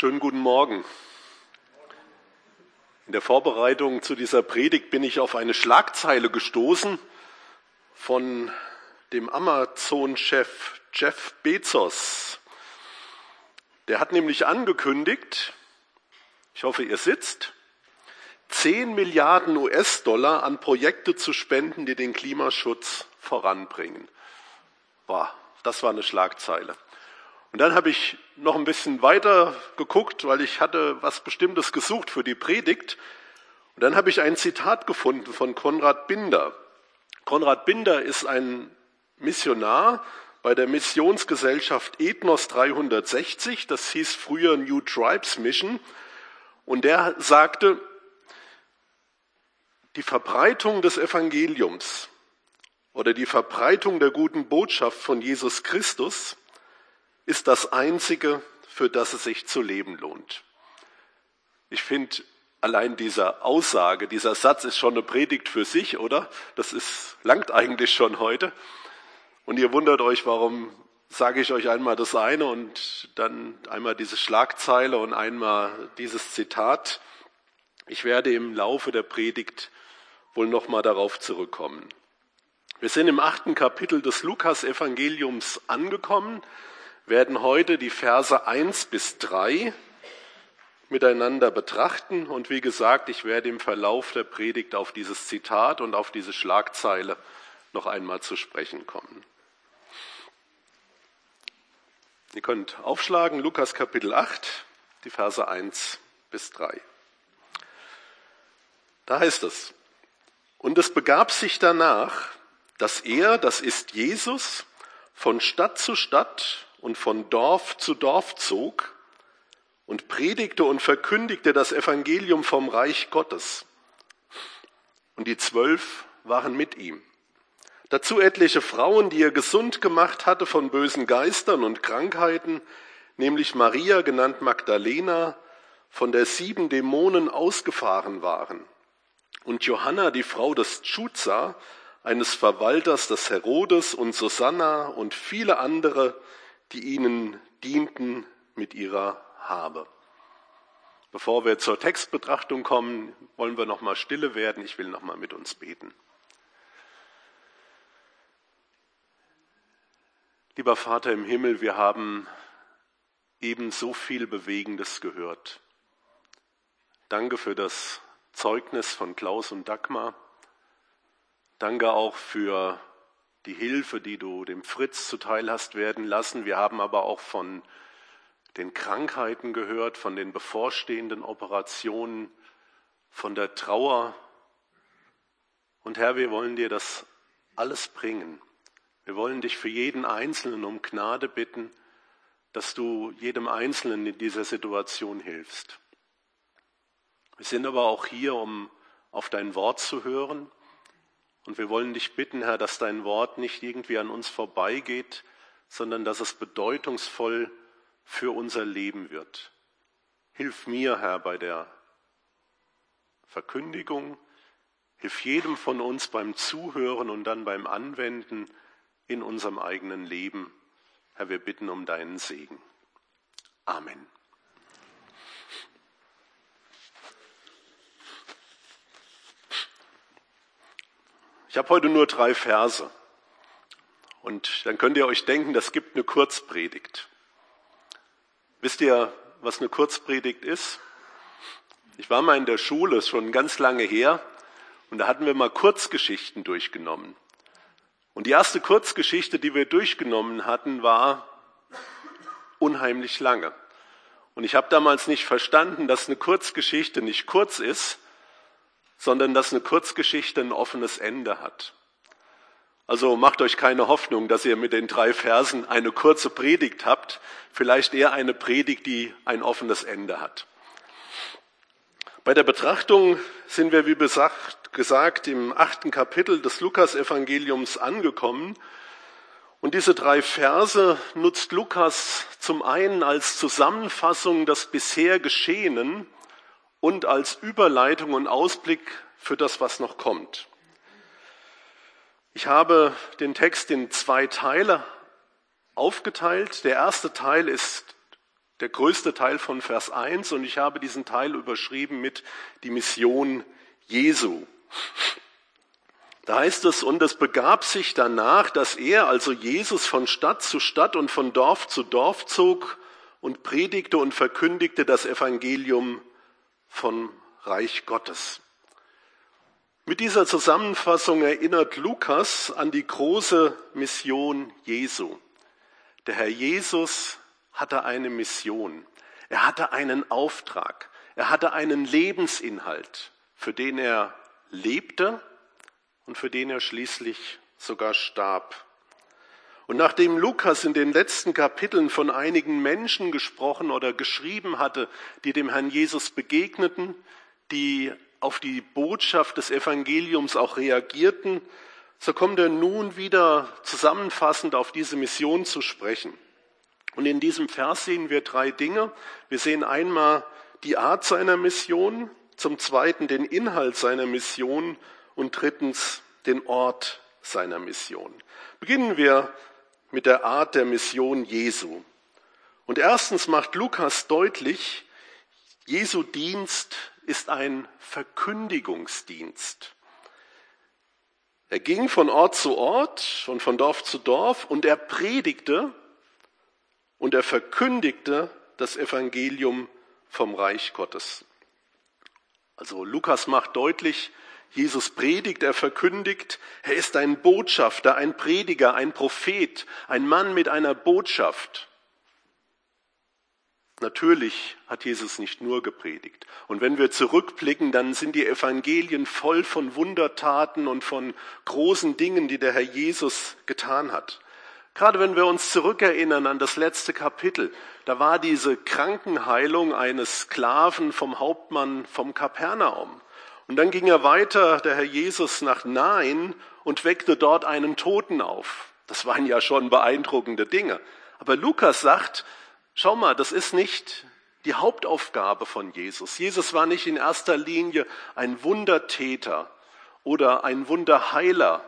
Schönen guten Morgen. In der Vorbereitung zu dieser Predigt bin ich auf eine Schlagzeile gestoßen von dem Amazon-Chef Jeff Bezos. Der hat nämlich angekündigt, ich hoffe, ihr sitzt, 10 Milliarden US-Dollar an Projekte zu spenden, die den Klimaschutz voranbringen. Boah, das war eine Schlagzeile. Und dann habe ich noch ein bisschen weiter geguckt, weil ich hatte was Bestimmtes gesucht für die Predigt. Und dann habe ich ein Zitat gefunden von Konrad Binder. Konrad Binder ist ein Missionar bei der Missionsgesellschaft Ethnos 360, das hieß früher New Tribes Mission. Und der sagte, die Verbreitung des Evangeliums oder die Verbreitung der guten Botschaft von Jesus Christus ist das Einzige, für das es sich zu leben lohnt. Ich finde, allein diese Aussage, dieser Satz ist schon eine Predigt für sich, oder? Das ist, langt eigentlich schon heute. Und ihr wundert euch, warum sage ich euch einmal das eine und dann einmal diese Schlagzeile und einmal dieses Zitat. Ich werde im Laufe der Predigt wohl nochmal darauf zurückkommen. Wir sind im achten Kapitel des Lukas-Evangeliums angekommen werden heute die Verse 1 bis 3 miteinander betrachten. Und wie gesagt, ich werde im Verlauf der Predigt auf dieses Zitat und auf diese Schlagzeile noch einmal zu sprechen kommen. Ihr könnt aufschlagen, Lukas Kapitel 8, die Verse 1 bis 3. Da heißt es, und es begab sich danach, dass er, das ist Jesus, von Stadt zu Stadt und von Dorf zu Dorf zog und predigte und verkündigte das Evangelium vom Reich Gottes. Und die Zwölf waren mit ihm. Dazu etliche Frauen, die er gesund gemacht hatte von bösen Geistern und Krankheiten, nämlich Maria, genannt Magdalena, von der sieben Dämonen ausgefahren waren, und Johanna, die Frau des Chuza, eines Verwalters des Herodes, und Susanna und viele andere, die ihnen dienten mit ihrer Habe. Bevor wir zur Textbetrachtung kommen, wollen wir noch mal stille werden. Ich will noch mal mit uns beten. Lieber Vater im Himmel, wir haben eben so viel Bewegendes gehört. Danke für das Zeugnis von Klaus und Dagmar. Danke auch für die Hilfe, die du dem Fritz zuteil hast werden lassen. Wir haben aber auch von den Krankheiten gehört, von den bevorstehenden Operationen, von der Trauer. Und Herr, wir wollen dir das alles bringen. Wir wollen dich für jeden Einzelnen um Gnade bitten, dass du jedem Einzelnen in dieser Situation hilfst. Wir sind aber auch hier, um auf dein Wort zu hören und wir wollen dich bitten, Herr, dass dein Wort nicht irgendwie an uns vorbeigeht, sondern dass es bedeutungsvoll für unser Leben wird. Hilf mir, Herr, bei der Verkündigung. Hilf jedem von uns beim Zuhören und dann beim Anwenden in unserem eigenen Leben. Herr, wir bitten um deinen Segen. Amen. Ich habe heute nur drei Verse. Und dann könnt ihr euch denken, das gibt eine Kurzpredigt. Wisst ihr, was eine Kurzpredigt ist? Ich war mal in der Schule, ist schon ganz lange her, und da hatten wir mal Kurzgeschichten durchgenommen. Und die erste Kurzgeschichte, die wir durchgenommen hatten, war unheimlich lange. Und ich habe damals nicht verstanden, dass eine Kurzgeschichte nicht kurz ist, sondern dass eine Kurzgeschichte ein offenes Ende hat. Also macht euch keine Hoffnung, dass ihr mit den drei Versen eine kurze Predigt habt, vielleicht eher eine Predigt, die ein offenes Ende hat. Bei der Betrachtung sind wir, wie gesagt, im achten Kapitel des Lukas-Evangeliums angekommen. Und diese drei Verse nutzt Lukas zum einen als Zusammenfassung des bisher Geschehenen und als Überleitung und Ausblick für das, was noch kommt. Ich habe den Text in zwei Teile aufgeteilt. Der erste Teil ist der größte Teil von Vers 1 und ich habe diesen Teil überschrieben mit die Mission Jesu. Da heißt es, und es begab sich danach, dass er, also Jesus, von Stadt zu Stadt und von Dorf zu Dorf zog und predigte und verkündigte das Evangelium von Reich Gottes. Mit dieser Zusammenfassung erinnert Lukas an die große Mission Jesu. Der Herr Jesus hatte eine Mission. Er hatte einen Auftrag. Er hatte einen Lebensinhalt, für den er lebte und für den er schließlich sogar starb. Und nachdem Lukas in den letzten Kapiteln von einigen Menschen gesprochen oder geschrieben hatte, die dem Herrn Jesus begegneten, die auf die Botschaft des Evangeliums auch reagierten, so kommt er nun wieder zusammenfassend auf diese Mission zu sprechen. Und in diesem Vers sehen wir drei Dinge. Wir sehen einmal die Art seiner Mission, zum Zweiten den Inhalt seiner Mission und drittens den Ort seiner Mission. Beginnen wir mit der Art der Mission Jesu. Und erstens macht Lukas deutlich, Jesu Dienst ist ein Verkündigungsdienst. Er ging von Ort zu Ort und von Dorf zu Dorf und er predigte und er verkündigte das Evangelium vom Reich Gottes. Also Lukas macht deutlich, Jesus predigt, er verkündigt, er ist ein Botschafter, ein Prediger, ein Prophet, ein Mann mit einer Botschaft. Natürlich hat Jesus nicht nur gepredigt. Und wenn wir zurückblicken, dann sind die Evangelien voll von Wundertaten und von großen Dingen, die der Herr Jesus getan hat. Gerade wenn wir uns zurückerinnern an das letzte Kapitel, da war diese Krankenheilung eines Sklaven vom Hauptmann vom Kapernaum. Und dann ging er weiter, der Herr Jesus, nach Nain und weckte dort einen Toten auf. Das waren ja schon beeindruckende Dinge. Aber Lukas sagt, Schau mal, das ist nicht die Hauptaufgabe von Jesus. Jesus war nicht in erster Linie ein Wundertäter oder ein Wunderheiler,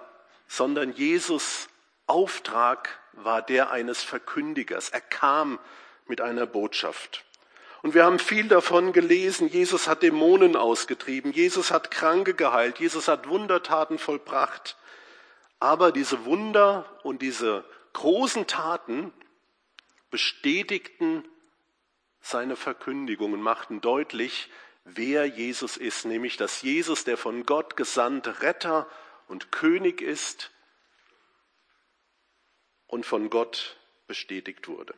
sondern Jesus Auftrag war der eines Verkündigers. Er kam mit einer Botschaft. Und wir haben viel davon gelesen. Jesus hat Dämonen ausgetrieben. Jesus hat Kranke geheilt. Jesus hat Wundertaten vollbracht. Aber diese Wunder und diese großen Taten bestätigten seine Verkündigung und machten deutlich, wer Jesus ist, nämlich dass Jesus der von Gott gesandte Retter und König ist und von Gott bestätigt wurde.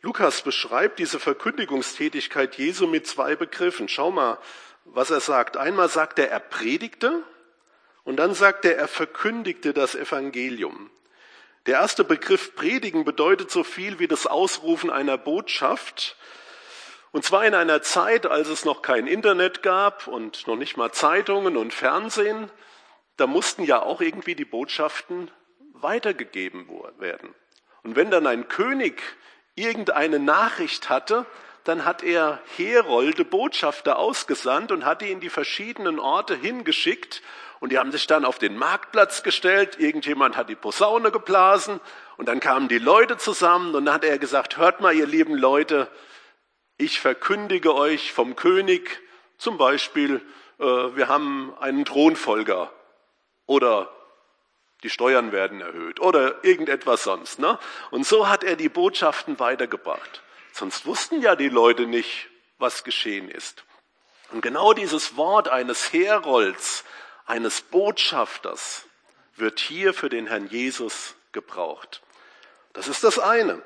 Lukas beschreibt diese Verkündigungstätigkeit Jesu mit zwei Begriffen. Schau mal, was er sagt. Einmal sagt er, er predigte und dann sagt er, er verkündigte das Evangelium. Der erste Begriff predigen bedeutet so viel wie das Ausrufen einer Botschaft. Und zwar in einer Zeit, als es noch kein Internet gab und noch nicht mal Zeitungen und Fernsehen. Da mussten ja auch irgendwie die Botschaften weitergegeben werden. Und wenn dann ein König irgendeine Nachricht hatte, dann hat er Herolde, Botschafter ausgesandt und hat die in die verschiedenen Orte hingeschickt. Und die haben sich dann auf den Marktplatz gestellt, irgendjemand hat die Posaune geblasen. Und dann kamen die Leute zusammen. Und dann hat er gesagt, hört mal ihr lieben Leute, ich verkündige euch vom König zum Beispiel, äh, wir haben einen Thronfolger. Oder die Steuern werden erhöht oder irgendetwas sonst. Ne? Und so hat er die Botschaften weitergebracht. Sonst wussten ja die Leute nicht, was geschehen ist. Und genau dieses Wort eines Herolds, eines Botschafters wird hier für den Herrn Jesus gebraucht. Das ist das eine.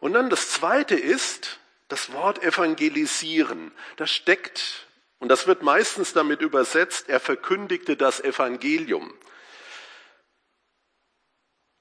Und dann das zweite ist das Wort evangelisieren. Das steckt, und das wird meistens damit übersetzt, er verkündigte das Evangelium.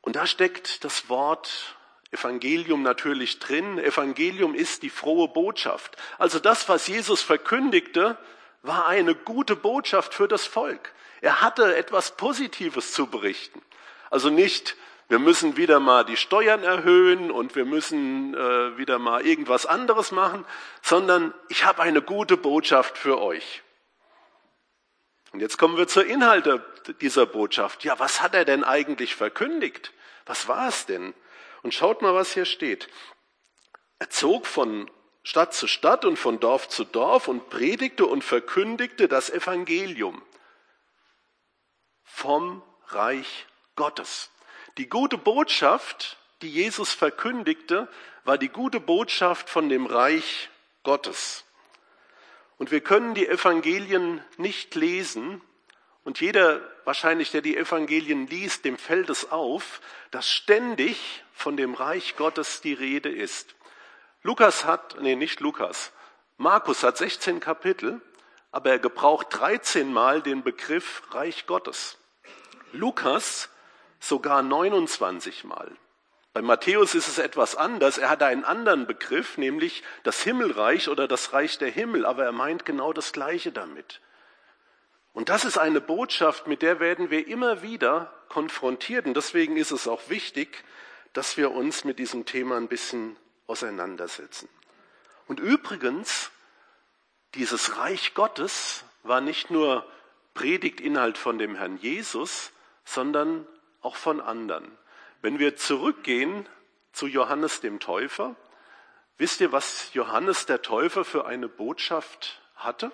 Und da steckt das Wort Evangelium natürlich drin. Evangelium ist die frohe Botschaft. Also das, was Jesus verkündigte, war eine gute Botschaft für das Volk. Er hatte etwas Positives zu berichten. Also nicht, wir müssen wieder mal die Steuern erhöhen und wir müssen äh, wieder mal irgendwas anderes machen, sondern ich habe eine gute Botschaft für euch. Und jetzt kommen wir zur Inhalte dieser Botschaft. Ja, was hat er denn eigentlich verkündigt? Was war es denn? Und schaut mal, was hier steht. Er zog von Stadt zu Stadt und von Dorf zu Dorf und predigte und verkündigte das Evangelium vom Reich Gottes. Die gute Botschaft, die Jesus verkündigte, war die gute Botschaft von dem Reich Gottes. Und wir können die Evangelien nicht lesen. Und jeder wahrscheinlich, der die Evangelien liest, dem fällt es auf, dass ständig von dem Reich Gottes die Rede ist. Lukas hat, nee, nicht Lukas, Markus hat 16 Kapitel, aber er gebraucht 13 Mal den Begriff Reich Gottes. Lukas sogar 29 Mal. Bei Matthäus ist es etwas anders. Er hat einen anderen Begriff, nämlich das Himmelreich oder das Reich der Himmel, aber er meint genau das Gleiche damit. Und das ist eine Botschaft, mit der werden wir immer wieder konfrontiert. Und deswegen ist es auch wichtig, dass wir uns mit diesem Thema ein bisschen auseinandersetzen. Und übrigens, dieses Reich Gottes war nicht nur Predigtinhalt von dem Herrn Jesus, sondern auch von anderen. Wenn wir zurückgehen zu Johannes dem Täufer, wisst ihr, was Johannes der Täufer für eine Botschaft hatte?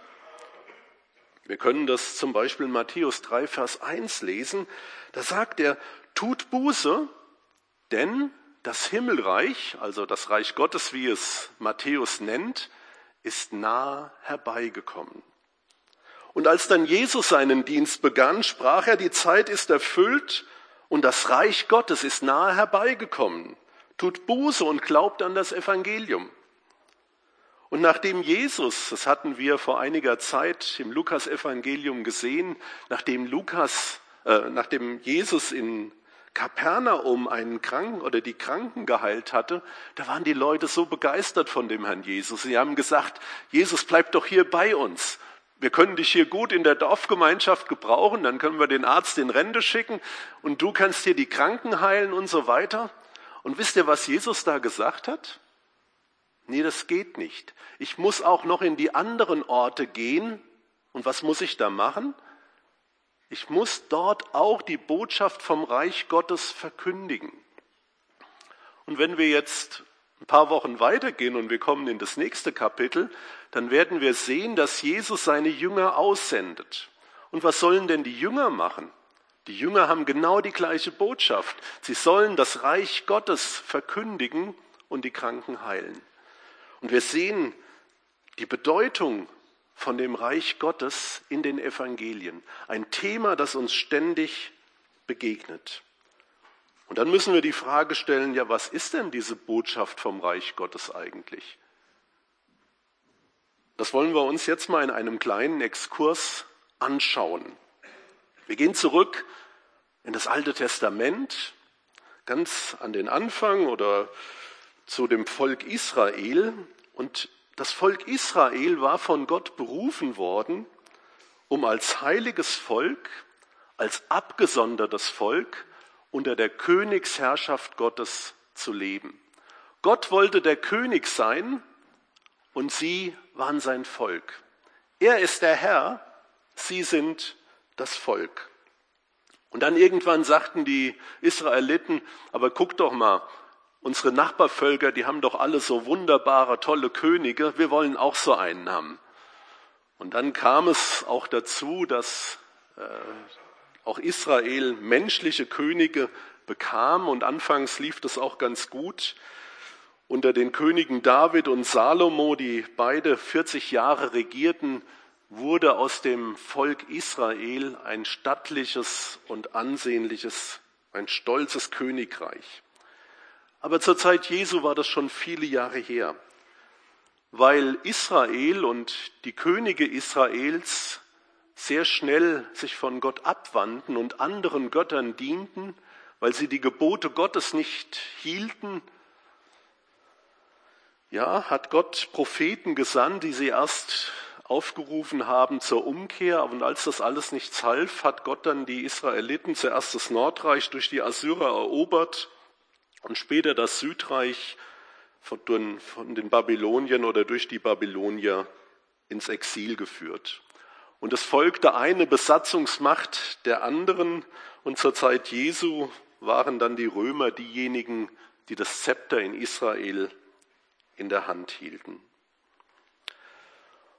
Wir können das zum Beispiel in Matthäus 3, Vers 1 lesen. Da sagt er, tut Buße, denn das Himmelreich, also das Reich Gottes, wie es Matthäus nennt, ist nah herbeigekommen. Und als dann Jesus seinen Dienst begann, sprach er, die Zeit ist erfüllt und das Reich Gottes ist nahe herbeigekommen. Tut Buße und glaubt an das Evangelium. Und nachdem Jesus, das hatten wir vor einiger Zeit im Lukas-Evangelium gesehen, nachdem Lukas, äh, nachdem Jesus in Kapernaum einen Kranken oder die Kranken geheilt hatte, da waren die Leute so begeistert von dem Herrn Jesus. Sie haben gesagt, Jesus bleib doch hier bei uns. Wir können dich hier gut in der Dorfgemeinschaft gebrauchen, dann können wir den Arzt in Rente schicken und du kannst hier die Kranken heilen und so weiter. Und wisst ihr, was Jesus da gesagt hat? Nee, das geht nicht. Ich muss auch noch in die anderen Orte gehen. Und was muss ich da machen? Ich muss dort auch die Botschaft vom Reich Gottes verkündigen. Und wenn wir jetzt ein paar Wochen weitergehen und wir kommen in das nächste Kapitel, dann werden wir sehen, dass Jesus seine Jünger aussendet. Und was sollen denn die Jünger machen? Die Jünger haben genau die gleiche Botschaft. Sie sollen das Reich Gottes verkündigen und die Kranken heilen. Und wir sehen die Bedeutung von dem Reich Gottes in den Evangelien. Ein Thema, das uns ständig begegnet. Und dann müssen wir die Frage stellen, ja, was ist denn diese Botschaft vom Reich Gottes eigentlich? Das wollen wir uns jetzt mal in einem kleinen Exkurs anschauen. Wir gehen zurück in das Alte Testament, ganz an den Anfang oder zu dem Volk Israel. Und das Volk Israel war von Gott berufen worden, um als heiliges Volk, als abgesondertes Volk unter der Königsherrschaft Gottes zu leben. Gott wollte der König sein und sie waren sein Volk. Er ist der Herr, sie sind das Volk. Und dann irgendwann sagten die Israeliten, aber guck doch mal, unsere Nachbarvölker, die haben doch alle so wunderbare, tolle Könige, wir wollen auch so einen haben. Und dann kam es auch dazu, dass äh, auch Israel menschliche Könige bekam und anfangs lief das auch ganz gut unter den Königen David und Salomo, die beide 40 Jahre regierten, wurde aus dem Volk Israel ein stattliches und ansehnliches, ein stolzes Königreich. Aber zur Zeit Jesu war das schon viele Jahre her, weil Israel und die Könige Israels sehr schnell sich von Gott abwandten und anderen Göttern dienten, weil sie die Gebote Gottes nicht hielten ja, hat Gott Propheten gesandt, die sie erst aufgerufen haben zur Umkehr. Und als das alles nichts half, hat Gott dann die Israeliten zuerst das Nordreich durch die Assyrer erobert und später das Südreich von den Babyloniern oder durch die Babylonier ins Exil geführt. Und es folgte eine Besatzungsmacht der anderen und zur Zeit Jesu waren dann die Römer diejenigen, die das Zepter in Israel in der Hand hielten.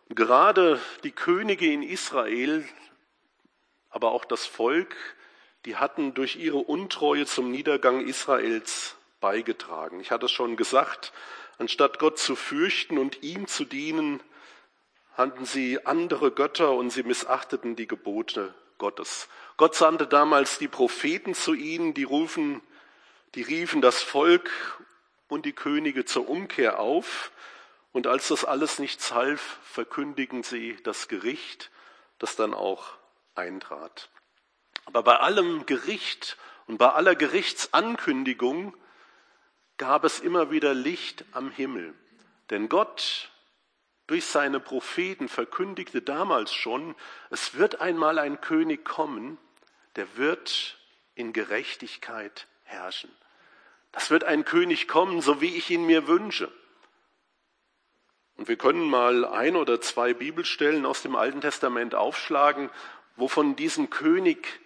Und gerade die Könige in Israel, aber auch das Volk, die hatten durch ihre Untreue zum Niedergang Israels beigetragen. Ich hatte es schon gesagt, anstatt Gott zu fürchten und ihm zu dienen, hatten sie andere Götter und sie missachteten die Gebote Gottes. Gott sandte damals die Propheten zu ihnen, die rufen, die riefen das Volk und die Könige zur Umkehr auf. Und als das alles nichts half, verkündigen sie das Gericht, das dann auch eintrat. Aber bei allem Gericht und bei aller Gerichtsankündigung gab es immer wieder Licht am Himmel. Denn Gott durch seine Propheten verkündigte damals schon, es wird einmal ein König kommen, der wird in Gerechtigkeit herrschen. Das wird ein König kommen, so wie ich ihn mir wünsche. Und wir können mal ein oder zwei Bibelstellen aus dem Alten Testament aufschlagen, wo von diesem König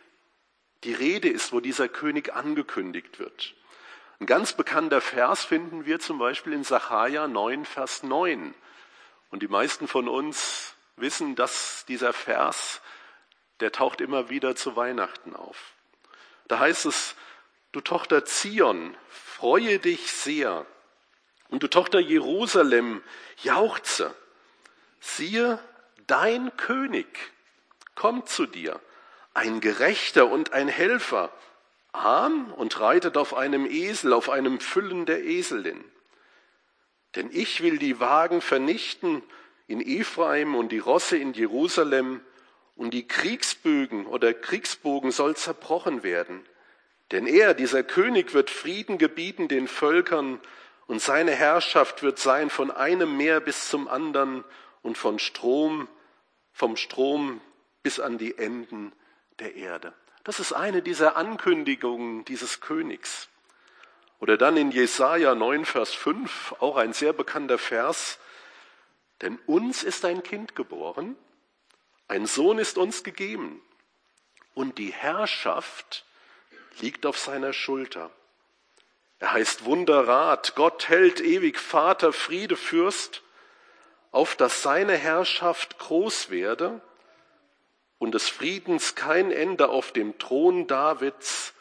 die Rede ist, wo dieser König angekündigt wird. Ein ganz bekannter Vers finden wir zum Beispiel in Sacharja 9, Vers 9. Und die meisten von uns wissen, dass dieser Vers, der taucht immer wieder zu Weihnachten auf. Da heißt es, du Tochter Zion, freue dich sehr. Und du Tochter Jerusalem, jauchze. Siehe, dein König kommt zu dir ein Gerechter und ein Helfer, arm und reitet auf einem Esel, auf einem Füllen der Eselin. Denn ich will die Wagen vernichten in Ephraim und die Rosse in Jerusalem, und die Kriegsbögen oder Kriegsbogen soll zerbrochen werden. Denn er, dieser König, wird Frieden gebieten den Völkern, und seine Herrschaft wird sein von einem Meer bis zum anderen und von Strom, vom Strom bis an die Enden der Erde. Das ist eine dieser Ankündigungen dieses Königs. Oder dann in Jesaja 9, Vers 5, auch ein sehr bekannter Vers. Denn uns ist ein Kind geboren, ein Sohn ist uns gegeben und die Herrschaft liegt auf seiner Schulter. Er heißt Wunderrat, Gott hält ewig, Vater, Friede, Fürst, auf dass seine Herrschaft groß werde und des Friedens kein Ende auf dem Thron Davids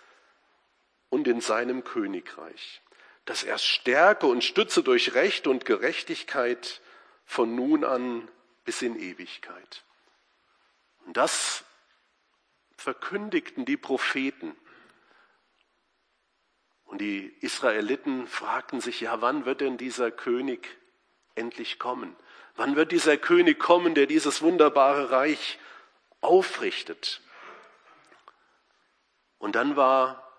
und in seinem Königreich, dass er stärke und stütze durch Recht und Gerechtigkeit von nun an bis in Ewigkeit. Und das verkündigten die Propheten. Und die Israeliten fragten sich, ja, wann wird denn dieser König endlich kommen? Wann wird dieser König kommen, der dieses wunderbare Reich aufrichtet. Und dann war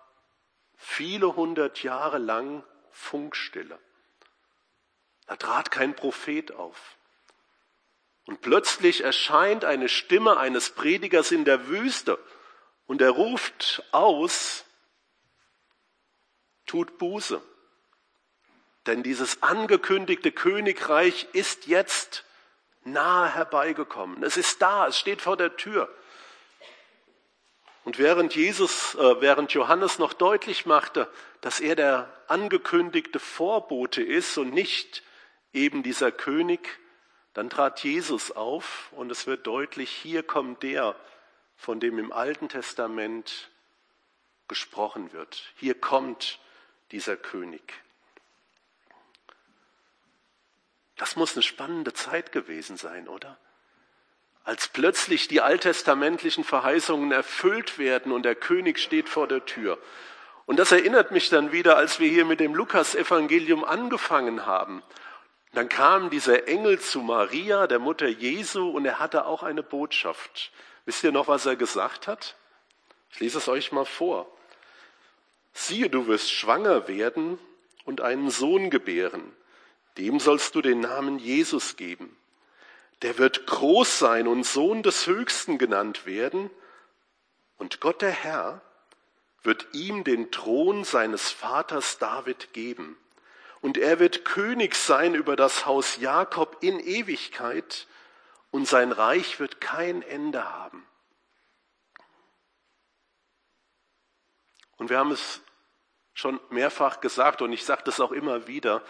viele hundert Jahre lang Funkstille. Da trat kein Prophet auf. Und plötzlich erscheint eine Stimme eines Predigers in der Wüste und er ruft aus, tut Buße. Denn dieses angekündigte Königreich ist jetzt nahe herbeigekommen. Es ist da, es steht vor der Tür. Und während Jesus, äh, während Johannes noch deutlich machte, dass er der angekündigte Vorbote ist und nicht eben dieser König, dann trat Jesus auf und es wird deutlich, hier kommt der, von dem im Alten Testament gesprochen wird. Hier kommt dieser König. Das muss eine spannende Zeit gewesen sein, oder? Als plötzlich die alttestamentlichen Verheißungen erfüllt werden und der König steht vor der Tür. Und das erinnert mich dann wieder, als wir hier mit dem Lukas-Evangelium angefangen haben. Dann kam dieser Engel zu Maria, der Mutter Jesu, und er hatte auch eine Botschaft. Wisst ihr noch, was er gesagt hat? Ich lese es euch mal vor. Siehe, du wirst schwanger werden und einen Sohn gebären dem sollst du den Namen Jesus geben. Der wird groß sein und Sohn des Höchsten genannt werden. Und Gott der Herr wird ihm den Thron seines Vaters David geben. Und er wird König sein über das Haus Jakob in Ewigkeit und sein Reich wird kein Ende haben. Und wir haben es schon mehrfach gesagt und ich sage das auch immer wieder,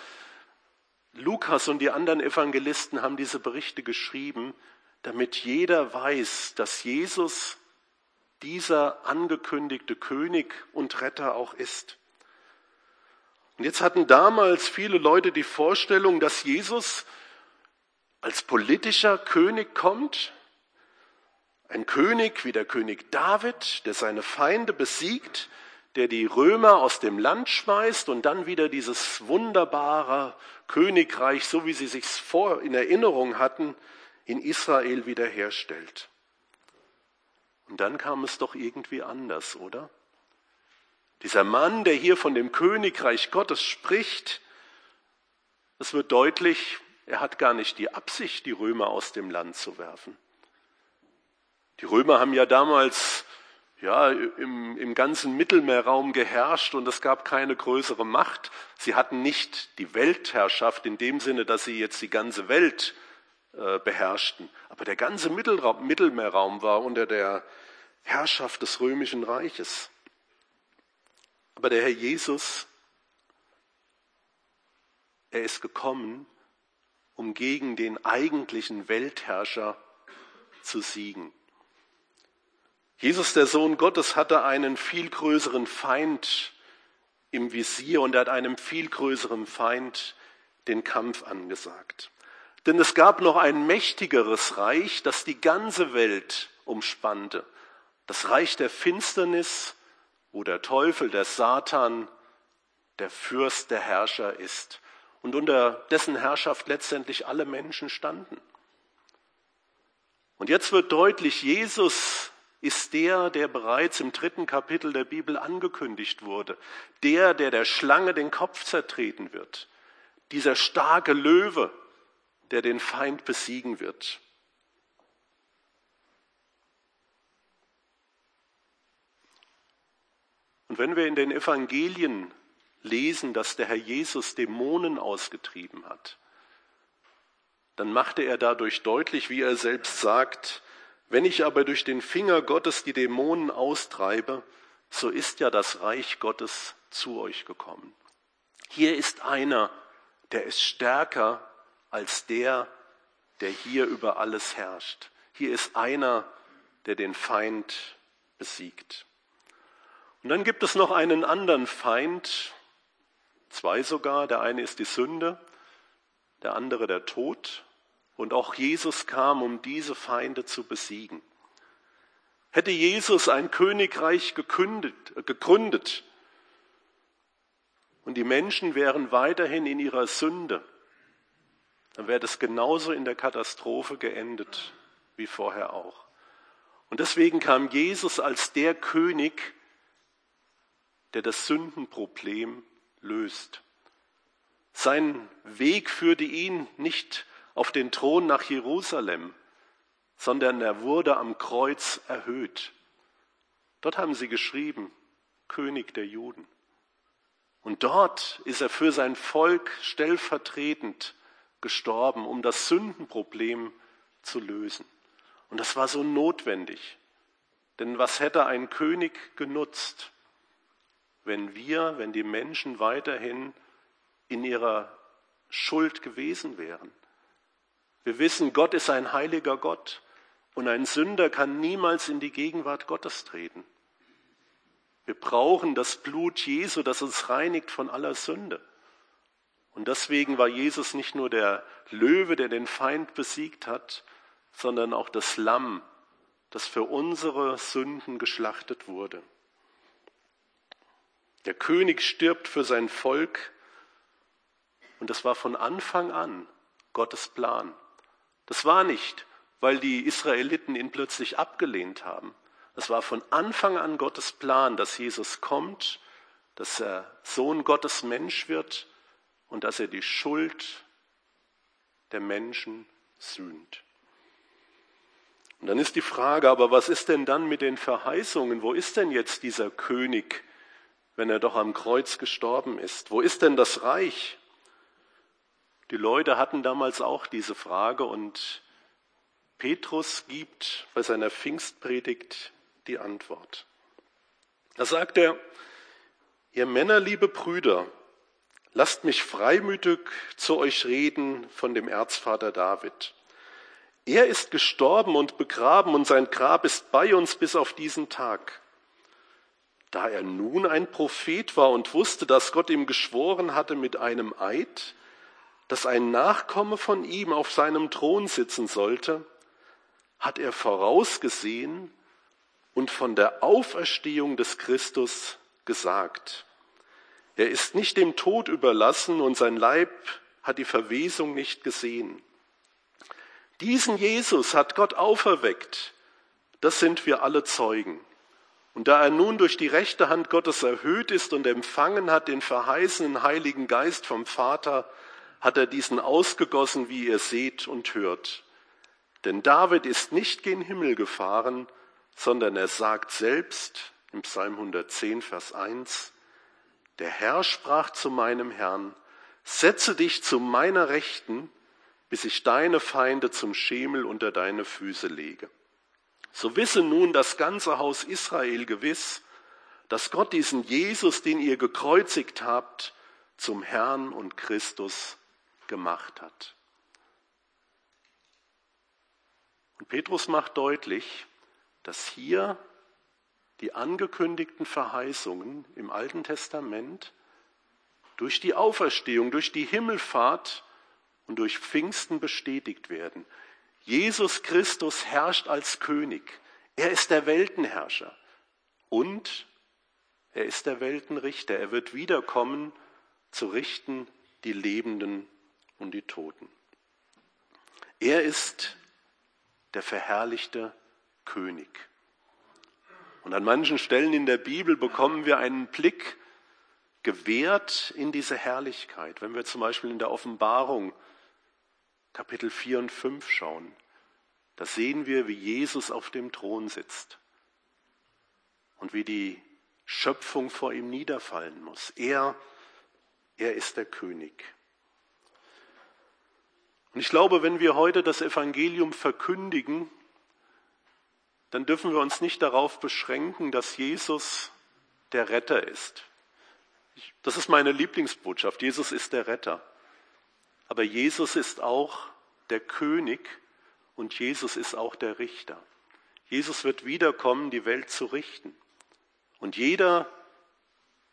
Lukas und die anderen Evangelisten haben diese Berichte geschrieben, damit jeder weiß, dass Jesus dieser angekündigte König und Retter auch ist. Und jetzt hatten damals viele Leute die Vorstellung, dass Jesus als politischer König kommt, ein König wie der König David, der seine Feinde besiegt, der die Römer aus dem Land schmeißt und dann wieder dieses wunderbare Königreich, so wie sie sich vor in Erinnerung hatten, in Israel wiederherstellt. Und dann kam es doch irgendwie anders, oder? Dieser Mann, der hier von dem Königreich Gottes spricht, es wird deutlich, er hat gar nicht die Absicht, die Römer aus dem Land zu werfen. Die Römer haben ja damals ja, im, im ganzen Mittelmeerraum geherrscht und es gab keine größere Macht. Sie hatten nicht die Weltherrschaft in dem Sinne, dass sie jetzt die ganze Welt äh, beherrschten. Aber der ganze Mittelraum, Mittelmeerraum war unter der Herrschaft des römischen Reiches. Aber der Herr Jesus, er ist gekommen, um gegen den eigentlichen Weltherrscher zu siegen. Jesus, der Sohn Gottes, hatte einen viel größeren Feind im Visier und er hat einem viel größeren Feind den Kampf angesagt. Denn es gab noch ein mächtigeres Reich, das die ganze Welt umspannte. Das Reich der Finsternis, wo der Teufel, der Satan, der Fürst, der Herrscher ist und unter dessen Herrschaft letztendlich alle Menschen standen. Und jetzt wird deutlich, Jesus ist der, der bereits im dritten Kapitel der Bibel angekündigt wurde. Der, der der Schlange den Kopf zertreten wird. Dieser starke Löwe, der den Feind besiegen wird. Und wenn wir in den Evangelien lesen, dass der Herr Jesus Dämonen ausgetrieben hat, dann machte er dadurch deutlich, wie er selbst sagt, wenn ich aber durch den Finger Gottes die Dämonen austreibe, so ist ja das Reich Gottes zu euch gekommen. Hier ist einer, der ist stärker als der, der hier über alles herrscht. Hier ist einer, der den Feind besiegt. Und dann gibt es noch einen anderen Feind, zwei sogar. Der eine ist die Sünde, der andere der Tod. Und auch Jesus kam, um diese Feinde zu besiegen. Hätte Jesus ein Königreich gekündet, gegründet und die Menschen wären weiterhin in ihrer Sünde, dann wäre das genauso in der Katastrophe geendet wie vorher auch. Und deswegen kam Jesus als der König, der das Sündenproblem löst. Sein Weg führte ihn nicht auf den Thron nach Jerusalem, sondern er wurde am Kreuz erhöht. Dort haben sie geschrieben, König der Juden. Und dort ist er für sein Volk stellvertretend gestorben, um das Sündenproblem zu lösen. Und das war so notwendig. Denn was hätte ein König genutzt, wenn wir, wenn die Menschen weiterhin in ihrer Schuld gewesen wären? Wir wissen, Gott ist ein heiliger Gott und ein Sünder kann niemals in die Gegenwart Gottes treten. Wir brauchen das Blut Jesu, das uns reinigt von aller Sünde. Und deswegen war Jesus nicht nur der Löwe, der den Feind besiegt hat, sondern auch das Lamm, das für unsere Sünden geschlachtet wurde. Der König stirbt für sein Volk und das war von Anfang an Gottes Plan. Das war nicht, weil die Israeliten ihn plötzlich abgelehnt haben. Das war von Anfang an Gottes Plan, dass Jesus kommt, dass er Sohn Gottes Mensch wird und dass er die Schuld der Menschen sühnt. Und dann ist die Frage, aber was ist denn dann mit den Verheißungen? Wo ist denn jetzt dieser König, wenn er doch am Kreuz gestorben ist? Wo ist denn das Reich? Die Leute hatten damals auch diese Frage und Petrus gibt bei seiner Pfingstpredigt die Antwort. Da sagt er, ihr Männer, liebe Brüder, lasst mich freimütig zu euch reden von dem Erzvater David. Er ist gestorben und begraben und sein Grab ist bei uns bis auf diesen Tag. Da er nun ein Prophet war und wusste, dass Gott ihm geschworen hatte mit einem Eid, dass ein Nachkomme von ihm auf seinem Thron sitzen sollte, hat er vorausgesehen und von der Auferstehung des Christus gesagt. Er ist nicht dem Tod überlassen und sein Leib hat die Verwesung nicht gesehen. Diesen Jesus hat Gott auferweckt. Das sind wir alle Zeugen. Und da er nun durch die rechte Hand Gottes erhöht ist und empfangen hat den verheißenen Heiligen Geist vom Vater, hat er diesen ausgegossen, wie ihr seht und hört. Denn David ist nicht gen Himmel gefahren, sondern er sagt selbst im Psalm 110, Vers 1, der Herr sprach zu meinem Herrn, setze dich zu meiner Rechten, bis ich deine Feinde zum Schemel unter deine Füße lege. So wisse nun das ganze Haus Israel gewiss, dass Gott diesen Jesus, den ihr gekreuzigt habt, zum Herrn und Christus gemacht hat. Und Petrus macht deutlich, dass hier die angekündigten Verheißungen im Alten Testament durch die Auferstehung, durch die Himmelfahrt und durch Pfingsten bestätigt werden. Jesus Christus herrscht als König. Er ist der Weltenherrscher und er ist der Weltenrichter. Er wird wiederkommen zu richten die Lebenden und die Toten. Er ist der verherrlichte König. Und an manchen Stellen in der Bibel bekommen wir einen Blick gewährt in diese Herrlichkeit. Wenn wir zum Beispiel in der Offenbarung Kapitel 4 und 5 schauen, da sehen wir, wie Jesus auf dem Thron sitzt und wie die Schöpfung vor ihm niederfallen muss. Er, er ist der König. Und ich glaube, wenn wir heute das Evangelium verkündigen, dann dürfen wir uns nicht darauf beschränken, dass Jesus der Retter ist. Das ist meine Lieblingsbotschaft. Jesus ist der Retter. Aber Jesus ist auch der König und Jesus ist auch der Richter. Jesus wird wiederkommen, die Welt zu richten. Und jeder,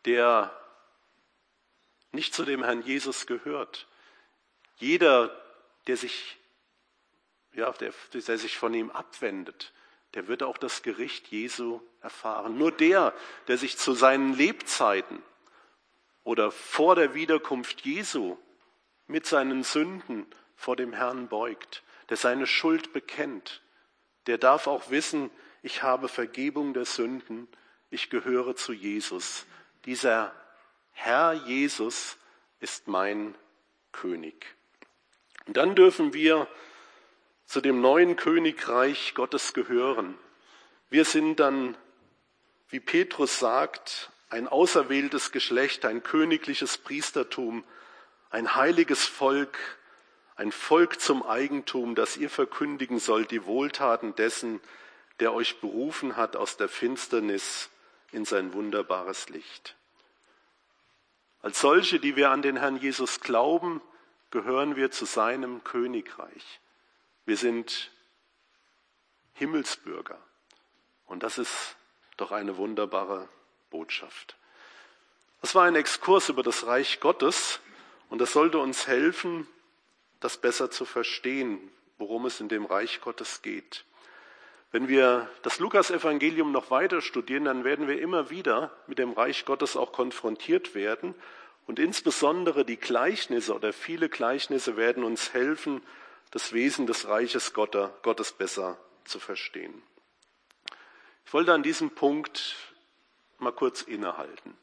der nicht zu dem Herrn Jesus gehört, jeder, der sich, ja, der, der sich von ihm abwendet, der wird auch das Gericht Jesu erfahren. Nur der, der sich zu seinen Lebzeiten oder vor der Wiederkunft Jesu mit seinen Sünden vor dem Herrn beugt, der seine Schuld bekennt, der darf auch wissen, ich habe Vergebung der Sünden, ich gehöre zu Jesus. Dieser Herr Jesus ist mein König. Dann dürfen wir zu dem neuen Königreich Gottes gehören. Wir sind dann, wie Petrus sagt, ein auserwähltes Geschlecht, ein königliches Priestertum, ein heiliges Volk, ein Volk zum Eigentum, das ihr verkündigen sollt, die Wohltaten dessen, der euch berufen hat aus der Finsternis in sein wunderbares Licht. Als solche, die wir an den Herrn Jesus glauben, gehören wir zu seinem Königreich. Wir sind Himmelsbürger. Und das ist doch eine wunderbare Botschaft. Das war ein Exkurs über das Reich Gottes. Und das sollte uns helfen, das besser zu verstehen, worum es in dem Reich Gottes geht. Wenn wir das Lukas-Evangelium noch weiter studieren, dann werden wir immer wieder mit dem Reich Gottes auch konfrontiert werden. Und insbesondere die Gleichnisse oder viele Gleichnisse werden uns helfen, das Wesen des Reiches Gottes besser zu verstehen. Ich wollte an diesem Punkt mal kurz innehalten.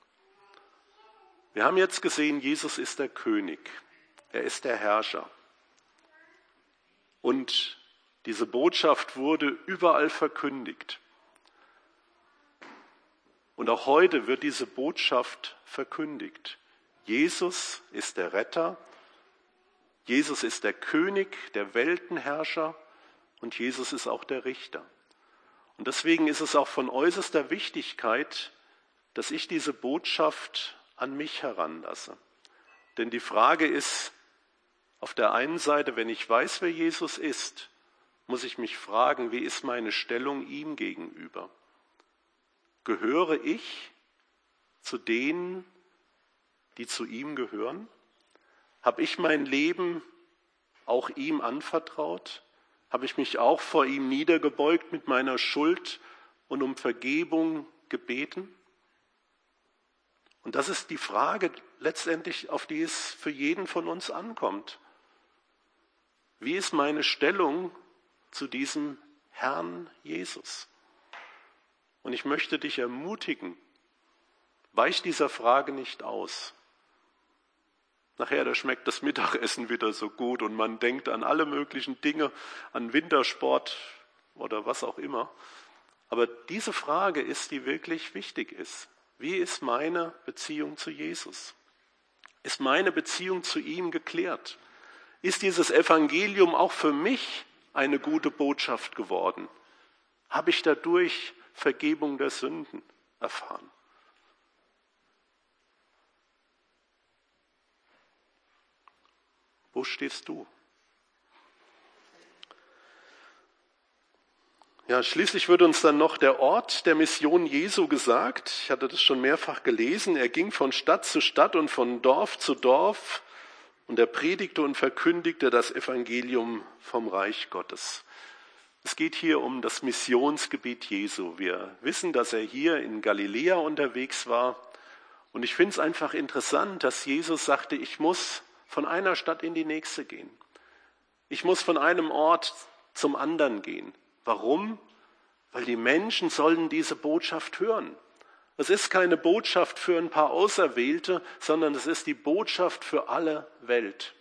Wir haben jetzt gesehen, Jesus ist der König, er ist der Herrscher. Und diese Botschaft wurde überall verkündigt. Und auch heute wird diese Botschaft verkündigt. Jesus ist der Retter, Jesus ist der König, der Weltenherrscher und Jesus ist auch der Richter. Und deswegen ist es auch von äußerster Wichtigkeit, dass ich diese Botschaft an mich heranlasse. Denn die Frage ist, auf der einen Seite, wenn ich weiß, wer Jesus ist, muss ich mich fragen, wie ist meine Stellung ihm gegenüber? Gehöre ich zu denen, die zu ihm gehören? Habe ich mein Leben auch ihm anvertraut? Habe ich mich auch vor ihm niedergebeugt mit meiner Schuld und um Vergebung gebeten? Und das ist die Frage letztendlich, auf die es für jeden von uns ankommt. Wie ist meine Stellung zu diesem Herrn Jesus? Und ich möchte dich ermutigen, weich dieser Frage nicht aus. Nachher, da schmeckt das Mittagessen wieder so gut und man denkt an alle möglichen Dinge, an Wintersport oder was auch immer. Aber diese Frage ist, die wirklich wichtig ist. Wie ist meine Beziehung zu Jesus? Ist meine Beziehung zu ihm geklärt? Ist dieses Evangelium auch für mich eine gute Botschaft geworden? Habe ich dadurch Vergebung der Sünden erfahren? Wo stehst du? Ja, schließlich wird uns dann noch der Ort der Mission Jesu gesagt. Ich hatte das schon mehrfach gelesen. Er ging von Stadt zu Stadt und von Dorf zu Dorf und er predigte und verkündigte das Evangelium vom Reich Gottes. Es geht hier um das Missionsgebiet Jesu. Wir wissen, dass er hier in Galiläa unterwegs war. Und ich finde es einfach interessant, dass Jesus sagte, ich muss von einer Stadt in die nächste gehen. Ich muss von einem Ort zum anderen gehen. Warum? Weil die Menschen sollen diese Botschaft hören. Es ist keine Botschaft für ein paar Auserwählte, sondern es ist die Botschaft für alle Welt.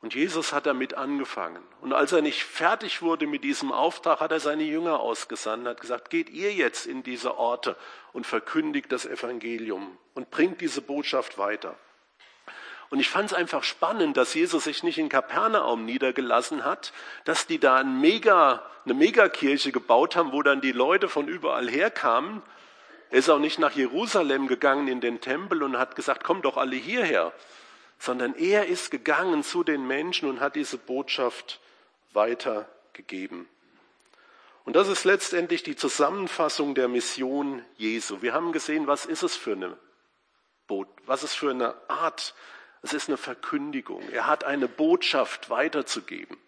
Und Jesus hat damit angefangen. Und als er nicht fertig wurde mit diesem Auftrag, hat er seine Jünger ausgesandt, hat gesagt, geht ihr jetzt in diese Orte und verkündigt das Evangelium und bringt diese Botschaft weiter. Und ich fand es einfach spannend, dass Jesus sich nicht in Kapernaum niedergelassen hat, dass die da ein Mega, eine Megakirche gebaut haben, wo dann die Leute von überall herkamen. Er ist auch nicht nach Jerusalem gegangen in den Tempel und hat gesagt, kommt doch alle hierher, sondern er ist gegangen zu den Menschen und hat diese Botschaft weitergegeben. Und das ist letztendlich die Zusammenfassung der Mission Jesu. Wir haben gesehen, was ist es für eine was ist für eine Art es ist eine Verkündigung. Er hat eine Botschaft weiterzugeben.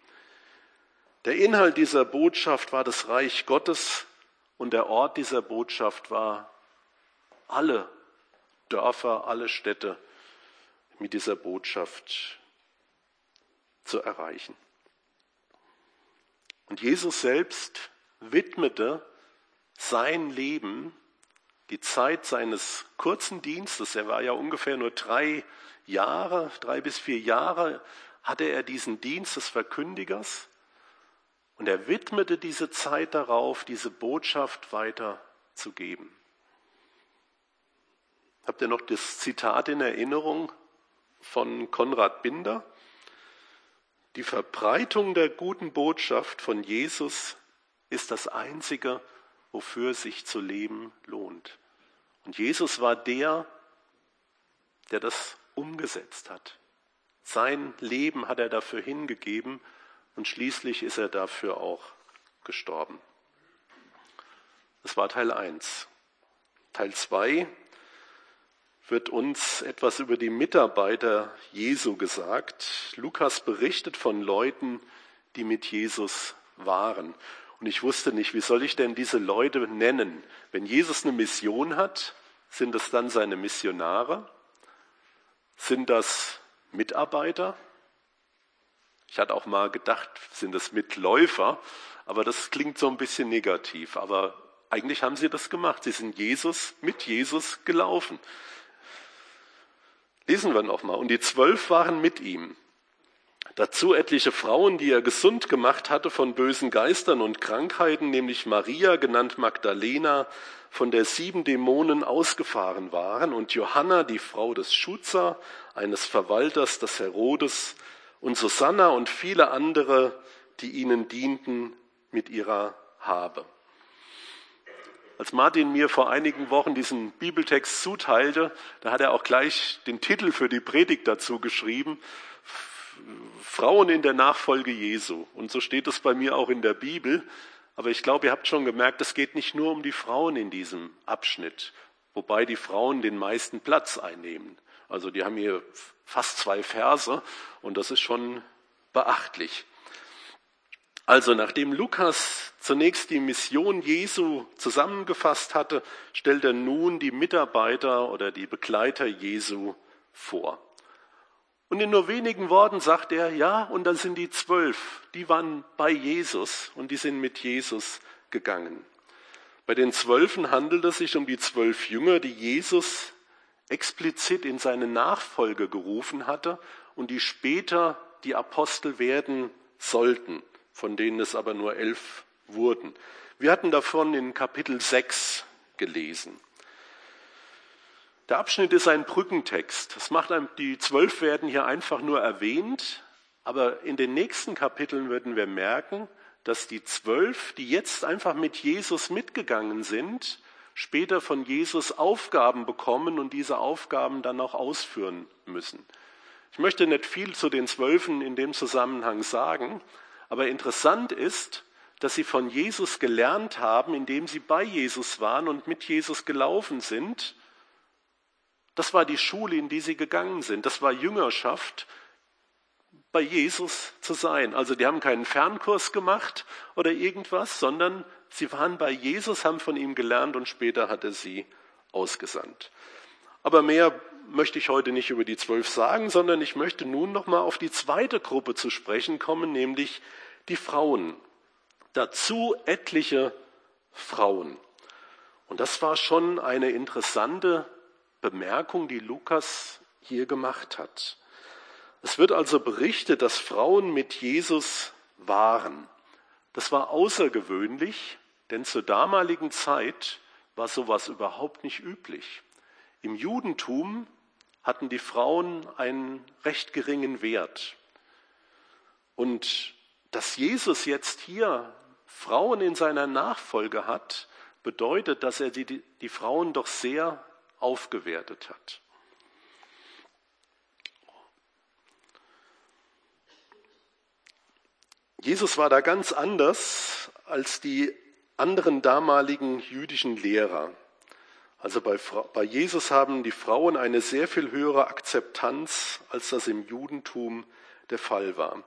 Der Inhalt dieser Botschaft war das Reich Gottes und der Ort dieser Botschaft war alle Dörfer, alle Städte mit dieser Botschaft zu erreichen. Und Jesus selbst widmete sein Leben, die Zeit seines kurzen Dienstes, er war ja ungefähr nur drei Jahre, drei bis vier Jahre hatte er diesen Dienst des Verkündigers und er widmete diese Zeit darauf, diese Botschaft weiterzugeben. Habt ihr noch das Zitat in Erinnerung von Konrad Binder? Die Verbreitung der guten Botschaft von Jesus ist das Einzige, wofür sich zu leben lohnt. Und Jesus war der, der das umgesetzt hat. Sein Leben hat er dafür hingegeben und schließlich ist er dafür auch gestorben. Das war Teil 1. Teil 2 wird uns etwas über die Mitarbeiter Jesu gesagt. Lukas berichtet von Leuten, die mit Jesus waren. Und ich wusste nicht, wie soll ich denn diese Leute nennen? Wenn Jesus eine Mission hat, sind es dann seine Missionare? Sind das Mitarbeiter? Ich hatte auch mal gedacht, sind das Mitläufer, aber das klingt so ein bisschen negativ. Aber eigentlich haben sie das gemacht. Sie sind Jesus, mit Jesus gelaufen. Lesen wir nochmal. Und die zwölf waren mit ihm. Dazu etliche Frauen, die er gesund gemacht hatte von bösen Geistern und Krankheiten, nämlich Maria, genannt Magdalena, von der sieben Dämonen ausgefahren waren, und Johanna, die Frau des Schutzer, eines Verwalters des Herodes, und Susanna und viele andere, die ihnen dienten mit ihrer Habe. Als Martin mir vor einigen Wochen diesen Bibeltext zuteilte, da hat er auch gleich den Titel für die Predigt dazu geschrieben, Frauen in der Nachfolge Jesu. Und so steht es bei mir auch in der Bibel. Aber ich glaube, ihr habt schon gemerkt, es geht nicht nur um die Frauen in diesem Abschnitt, wobei die Frauen den meisten Platz einnehmen. Also die haben hier fast zwei Verse und das ist schon beachtlich. Also nachdem Lukas zunächst die Mission Jesu zusammengefasst hatte, stellt er nun die Mitarbeiter oder die Begleiter Jesu vor. Und in nur wenigen Worten sagt er, ja, und dann sind die zwölf, die waren bei Jesus und die sind mit Jesus gegangen. Bei den Zwölfen handelt es sich um die zwölf Jünger, die Jesus explizit in seine Nachfolge gerufen hatte und die später die Apostel werden sollten von denen es aber nur elf wurden. Wir hatten davon in Kapitel 6 gelesen. Der Abschnitt ist ein Brückentext. Das macht einem, die zwölf werden hier einfach nur erwähnt, aber in den nächsten Kapiteln würden wir merken, dass die zwölf, die jetzt einfach mit Jesus mitgegangen sind, später von Jesus Aufgaben bekommen und diese Aufgaben dann auch ausführen müssen. Ich möchte nicht viel zu den Zwölfen in dem Zusammenhang sagen, aber interessant ist, dass sie von Jesus gelernt haben, indem sie bei Jesus waren und mit Jesus gelaufen sind. Das war die Schule, in die sie gegangen sind. Das war Jüngerschaft, bei Jesus zu sein. Also die haben keinen Fernkurs gemacht oder irgendwas, sondern sie waren bei Jesus, haben von ihm gelernt und später hat er sie ausgesandt. Aber mehr möchte ich heute nicht über die zwölf sagen, sondern ich möchte nun noch mal auf die zweite Gruppe zu sprechen kommen, nämlich die Frauen. Dazu etliche Frauen. Und das war schon eine interessante Bemerkung, die Lukas hier gemacht hat. Es wird also berichtet, dass Frauen mit Jesus waren. Das war außergewöhnlich, denn zur damaligen Zeit war sowas überhaupt nicht üblich. Im Judentum hatten die Frauen einen recht geringen Wert. Und dass Jesus jetzt hier Frauen in seiner Nachfolge hat, bedeutet, dass er die, die Frauen doch sehr aufgewertet hat. Jesus war da ganz anders als die anderen damaligen jüdischen Lehrer. Also bei, bei Jesus haben die Frauen eine sehr viel höhere Akzeptanz, als das im Judentum der Fall war.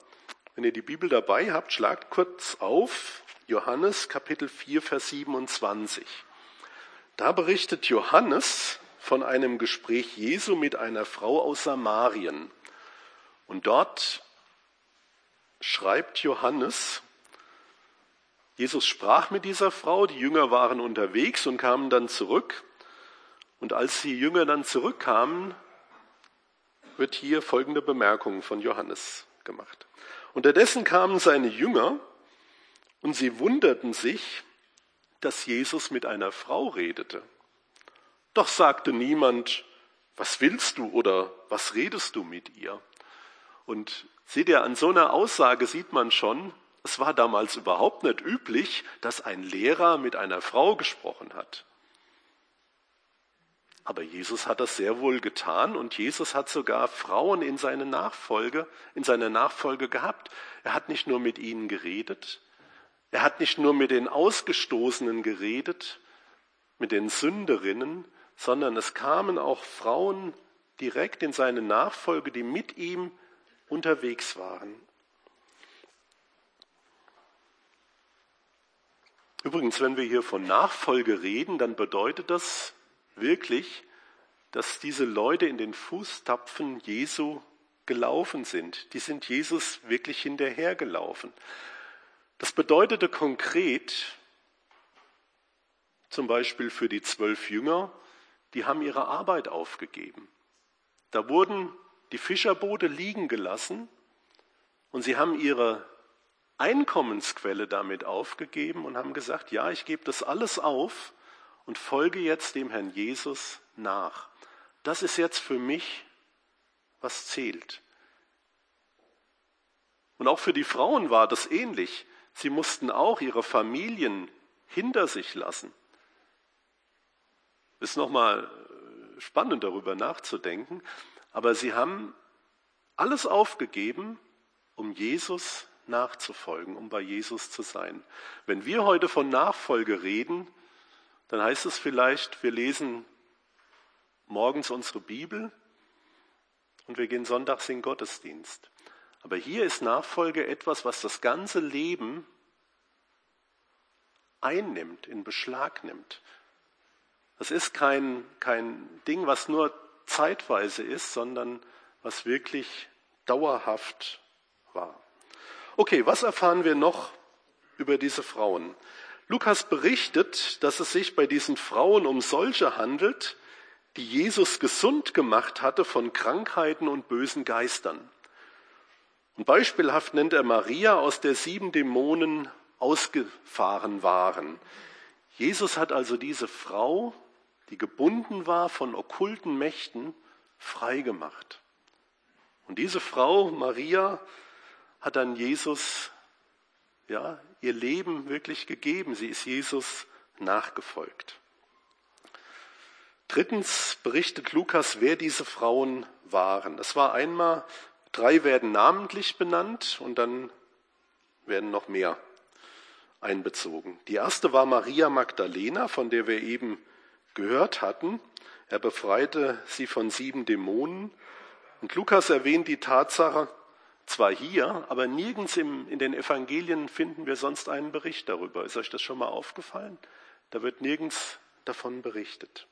Wenn ihr die Bibel dabei habt, schlagt kurz auf Johannes Kapitel 4, Vers 27. Da berichtet Johannes von einem Gespräch Jesu mit einer Frau aus Samarien. Und dort schreibt Johannes, Jesus sprach mit dieser Frau, die Jünger waren unterwegs und kamen dann zurück. Und als die Jünger dann zurückkamen, wird hier folgende Bemerkung von Johannes gemacht. Unterdessen kamen seine Jünger und sie wunderten sich, dass Jesus mit einer Frau redete. Doch sagte niemand, was willst du oder was redest du mit ihr? Und seht ihr, an so einer Aussage sieht man schon, es war damals überhaupt nicht üblich, dass ein Lehrer mit einer Frau gesprochen hat. Aber Jesus hat das sehr wohl getan und Jesus hat sogar Frauen in seine Nachfolge, in seiner Nachfolge gehabt. Er hat nicht nur mit ihnen geredet, er hat nicht nur mit den Ausgestoßenen geredet, mit den Sünderinnen, sondern es kamen auch Frauen direkt in seine Nachfolge, die mit ihm unterwegs waren. Übrigens, wenn wir hier von Nachfolge reden, dann bedeutet das, wirklich, dass diese Leute in den Fußtapfen Jesu gelaufen sind. Die sind Jesus wirklich hinterhergelaufen. Das bedeutete konkret, zum Beispiel für die zwölf Jünger, die haben ihre Arbeit aufgegeben. Da wurden die Fischerboote liegen gelassen und sie haben ihre Einkommensquelle damit aufgegeben und haben gesagt, ja, ich gebe das alles auf und folge jetzt dem Herrn Jesus nach. Das ist jetzt für mich, was zählt. Und auch für die Frauen war das ähnlich. Sie mussten auch ihre Familien hinter sich lassen. Ist nochmal spannend darüber nachzudenken. Aber sie haben alles aufgegeben, um Jesus nachzufolgen, um bei Jesus zu sein. Wenn wir heute von Nachfolge reden, dann heißt es vielleicht, wir lesen morgens unsere Bibel und wir gehen sonntags in den Gottesdienst. Aber hier ist Nachfolge etwas, was das ganze Leben einnimmt, in Beschlag nimmt. Das ist kein, kein Ding, was nur zeitweise ist, sondern was wirklich dauerhaft war. Okay, was erfahren wir noch über diese Frauen? Lukas berichtet, dass es sich bei diesen Frauen um solche handelt, die Jesus gesund gemacht hatte von Krankheiten und bösen Geistern. Und beispielhaft nennt er Maria, aus der sieben Dämonen ausgefahren waren. Jesus hat also diese Frau, die gebunden war von okkulten Mächten, freigemacht. Und diese Frau, Maria, hat dann Jesus, ja, ihr Leben wirklich gegeben. Sie ist Jesus nachgefolgt. Drittens berichtet Lukas, wer diese Frauen waren. Es war einmal, drei werden namentlich benannt und dann werden noch mehr einbezogen. Die erste war Maria Magdalena, von der wir eben gehört hatten. Er befreite sie von sieben Dämonen. Und Lukas erwähnt die Tatsache zwar hier, aber nirgends im, in den Evangelien finden wir sonst einen Bericht darüber. Ist euch das schon mal aufgefallen? Da wird nirgends davon berichtet.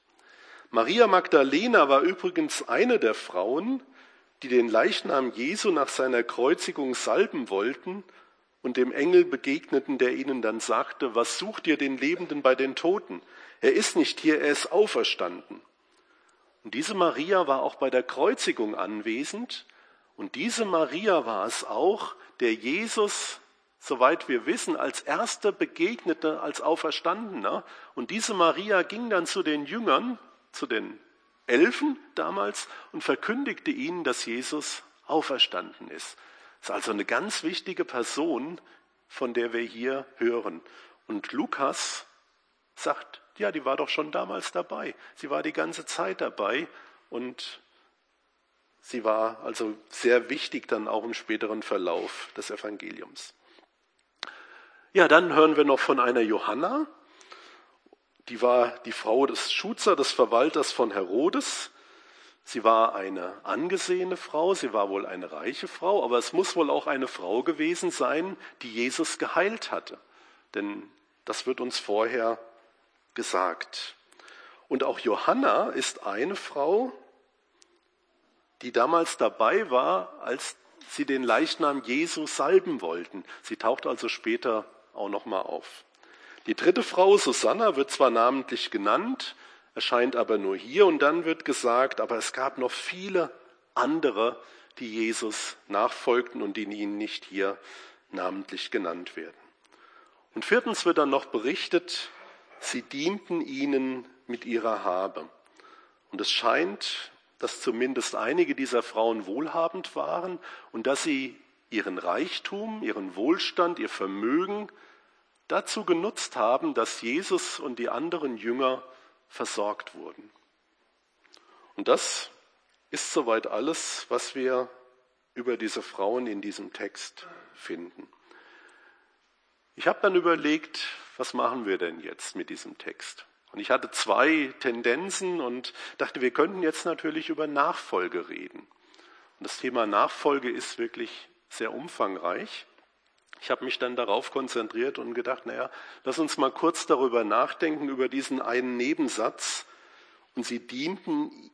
Maria Magdalena war übrigens eine der Frauen, die den Leichnam Jesu nach seiner Kreuzigung salben wollten und dem Engel begegneten, der ihnen dann sagte, was sucht ihr den Lebenden bei den Toten? Er ist nicht hier, er ist auferstanden. Und diese Maria war auch bei der Kreuzigung anwesend. Und diese Maria war es auch, der Jesus, soweit wir wissen, als erste begegnete als Auferstandener. Und diese Maria ging dann zu den Jüngern, zu den Elfen damals, und verkündigte ihnen, dass Jesus auferstanden ist. Das ist also eine ganz wichtige Person, von der wir hier hören. Und Lukas sagt, ja, die war doch schon damals dabei. Sie war die ganze Zeit dabei und sie war also sehr wichtig dann auch im späteren Verlauf des Evangeliums. Ja, dann hören wir noch von einer Johanna. Die war die Frau des Schuzer, des Verwalters von Herodes. Sie war eine angesehene Frau, sie war wohl eine reiche Frau, aber es muss wohl auch eine Frau gewesen sein, die Jesus geheilt hatte. Denn das wird uns vorher gesagt. Und auch Johanna ist eine Frau, die damals dabei war, als sie den Leichnam Jesu salben wollten. Sie taucht also später auch noch mal auf. Die dritte Frau, Susanna, wird zwar namentlich genannt, erscheint aber nur hier und dann wird gesagt, aber es gab noch viele andere, die Jesus nachfolgten und die ihnen nicht hier namentlich genannt werden. Und viertens wird dann noch berichtet, sie dienten ihnen mit ihrer Habe. Und es scheint, dass zumindest einige dieser Frauen wohlhabend waren und dass sie ihren Reichtum, ihren Wohlstand, ihr Vermögen dazu genutzt haben, dass Jesus und die anderen Jünger versorgt wurden. Und das ist soweit alles, was wir über diese Frauen in diesem Text finden. Ich habe dann überlegt, was machen wir denn jetzt mit diesem Text? Und ich hatte zwei Tendenzen und dachte, wir könnten jetzt natürlich über Nachfolge reden. Und das Thema Nachfolge ist wirklich sehr umfangreich. Ich habe mich dann darauf konzentriert und gedacht, naja, lass uns mal kurz darüber nachdenken, über diesen einen Nebensatz. Und sie dienten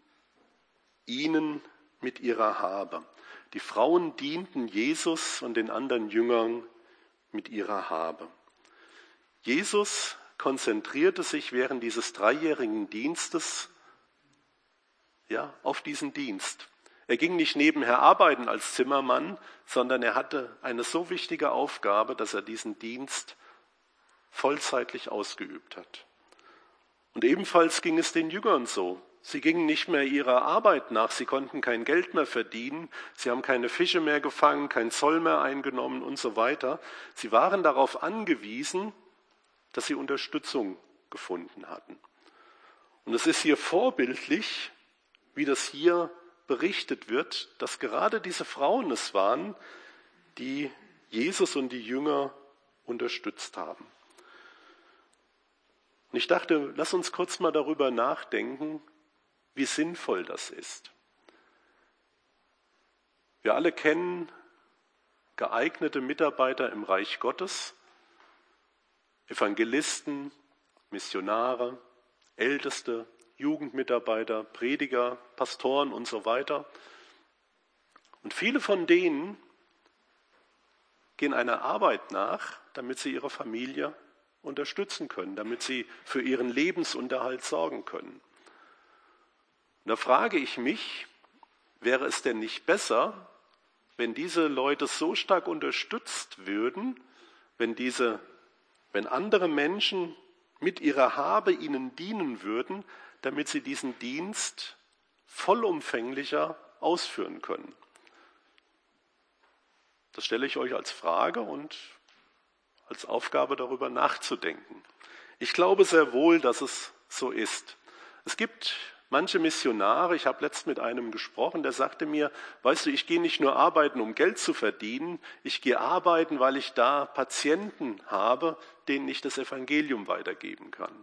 ihnen mit ihrer Habe. Die Frauen dienten Jesus und den anderen Jüngern mit ihrer Habe. Jesus konzentrierte sich während dieses dreijährigen Dienstes ja, auf diesen Dienst. Er ging nicht nebenher arbeiten als Zimmermann, sondern er hatte eine so wichtige Aufgabe, dass er diesen Dienst vollzeitlich ausgeübt hat. Und ebenfalls ging es den Jüngern so. Sie gingen nicht mehr ihrer Arbeit nach, sie konnten kein Geld mehr verdienen, sie haben keine Fische mehr gefangen, kein Zoll mehr eingenommen und so weiter. Sie waren darauf angewiesen, dass sie Unterstützung gefunden hatten. Und es ist hier vorbildlich, wie das hier berichtet wird, dass gerade diese Frauen es waren, die Jesus und die Jünger unterstützt haben. Und ich dachte, lass uns kurz mal darüber nachdenken, wie sinnvoll das ist. Wir alle kennen geeignete Mitarbeiter im Reich Gottes, Evangelisten, Missionare, Älteste, Jugendmitarbeiter, Prediger, Pastoren und so weiter. Und viele von denen gehen einer Arbeit nach, damit sie ihre Familie unterstützen können, damit sie für ihren Lebensunterhalt sorgen können. Und da frage ich mich, wäre es denn nicht besser, wenn diese Leute so stark unterstützt würden, wenn diese, wenn andere Menschen mit ihrer Habe ihnen dienen würden, damit sie diesen Dienst vollumfänglicher ausführen können? Das stelle ich euch als Frage und als Aufgabe darüber nachzudenken. Ich glaube sehr wohl, dass es so ist. Es gibt manche Missionare, ich habe letzt mit einem gesprochen, der sagte mir, weißt du, ich gehe nicht nur arbeiten, um Geld zu verdienen, ich gehe arbeiten, weil ich da Patienten habe, denen ich das Evangelium weitergeben kann.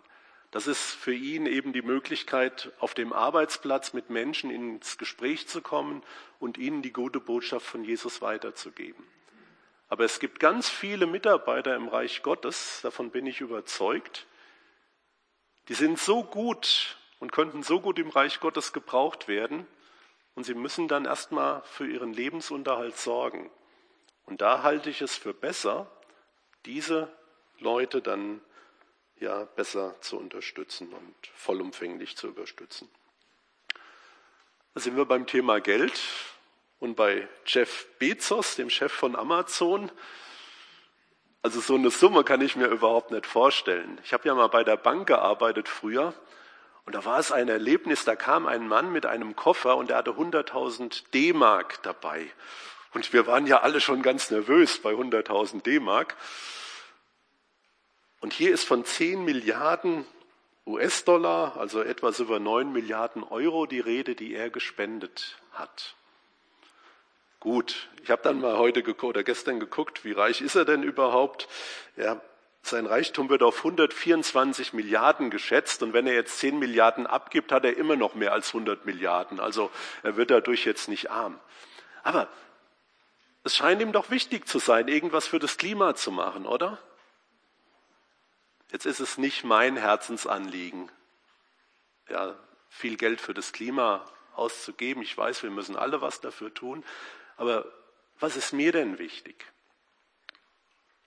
Das ist für ihn eben die Möglichkeit, auf dem Arbeitsplatz mit Menschen ins Gespräch zu kommen und ihnen die gute Botschaft von Jesus weiterzugeben. Aber es gibt ganz viele Mitarbeiter im Reich Gottes, davon bin ich überzeugt, die sind so gut und könnten so gut im Reich Gottes gebraucht werden und sie müssen dann erstmal für ihren Lebensunterhalt sorgen. Und da halte ich es für besser, diese Leute dann ja besser zu unterstützen und vollumfänglich zu unterstützen. Da sind wir beim Thema Geld und bei Jeff Bezos, dem Chef von Amazon. Also so eine Summe kann ich mir überhaupt nicht vorstellen. Ich habe ja mal bei der Bank gearbeitet früher und da war es ein Erlebnis, da kam ein Mann mit einem Koffer und der hatte 100.000 D-Mark dabei. Und wir waren ja alle schon ganz nervös bei 100.000 D-Mark. Und hier ist von 10 Milliarden US-Dollar, also etwas über 9 Milliarden Euro, die Rede, die er gespendet hat. Gut, ich habe dann mal heute oder gestern geguckt, wie reich ist er denn überhaupt? Ja, sein Reichtum wird auf 124 Milliarden geschätzt und wenn er jetzt 10 Milliarden abgibt, hat er immer noch mehr als 100 Milliarden. Also er wird dadurch jetzt nicht arm. Aber es scheint ihm doch wichtig zu sein, irgendwas für das Klima zu machen, oder? Jetzt ist es nicht mein Herzensanliegen, ja, viel Geld für das Klima auszugeben. Ich weiß, wir müssen alle was dafür tun. Aber was ist mir denn wichtig?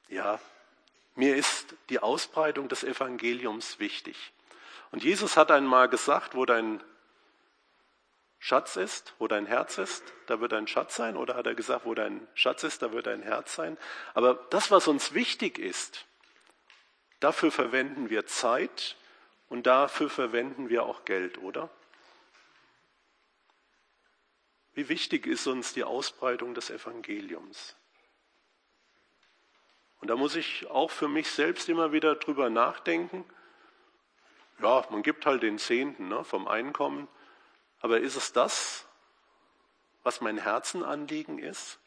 Ja, mir ist die Ausbreitung des Evangeliums wichtig. Und Jesus hat einmal gesagt, wo dein Schatz ist, wo dein Herz ist, da wird dein Schatz sein. Oder hat er gesagt, wo dein Schatz ist, da wird dein Herz sein. Aber das, was uns wichtig ist, Dafür verwenden wir Zeit und dafür verwenden wir auch Geld, oder? Wie wichtig ist uns die Ausbreitung des Evangeliums? Und da muss ich auch für mich selbst immer wieder drüber nachdenken. Ja, man gibt halt den Zehnten ne, vom Einkommen, aber ist es das, was mein Herzenanliegen ist?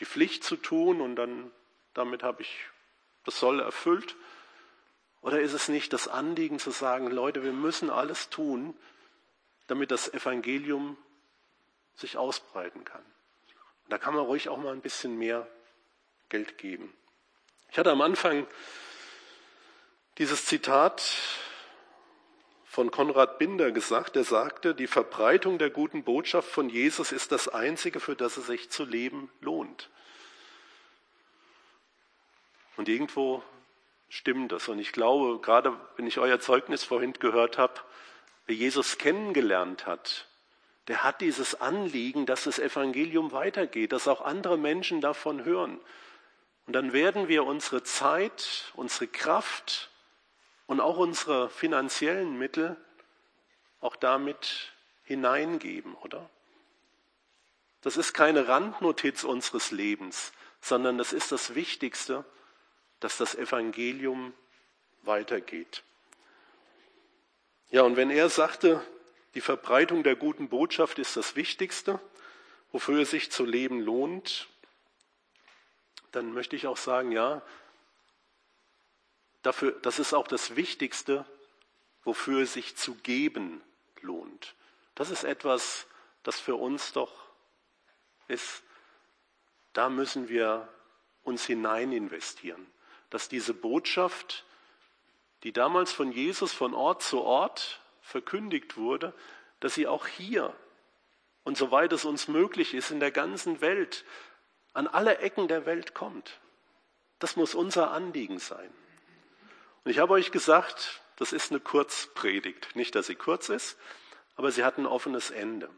Die Pflicht zu tun und dann damit habe ich das soll erfüllt? Oder ist es nicht das Anliegen zu sagen, Leute, wir müssen alles tun, damit das Evangelium sich ausbreiten kann? Und da kann man ruhig auch mal ein bisschen mehr Geld geben. Ich hatte am Anfang dieses Zitat von Konrad Binder gesagt, der sagte, die Verbreitung der guten Botschaft von Jesus ist das Einzige, für das es sich zu leben lohnt. Und irgendwo stimmt das. Und ich glaube, gerade wenn ich euer Zeugnis vorhin gehört habe, wer Jesus kennengelernt hat, der hat dieses Anliegen, dass das Evangelium weitergeht, dass auch andere Menschen davon hören. Und dann werden wir unsere Zeit, unsere Kraft und auch unsere finanziellen Mittel auch damit hineingeben, oder? Das ist keine Randnotiz unseres Lebens, sondern das ist das Wichtigste, dass das Evangelium weitergeht. Ja, und wenn er sagte, die Verbreitung der guten Botschaft ist das Wichtigste, wofür es sich zu leben lohnt, dann möchte ich auch sagen, ja, dafür, das ist auch das Wichtigste, wofür es sich zu geben lohnt. Das ist etwas, das für uns doch ist, da müssen wir uns hinein investieren, dass diese Botschaft, die damals von Jesus von Ort zu Ort verkündigt wurde, dass sie auch hier und soweit es uns möglich ist in der ganzen Welt, an alle Ecken der Welt kommt. Das muss unser Anliegen sein. Und ich habe euch gesagt, das ist eine Kurzpredigt. Nicht, dass sie kurz ist, aber sie hat ein offenes Ende.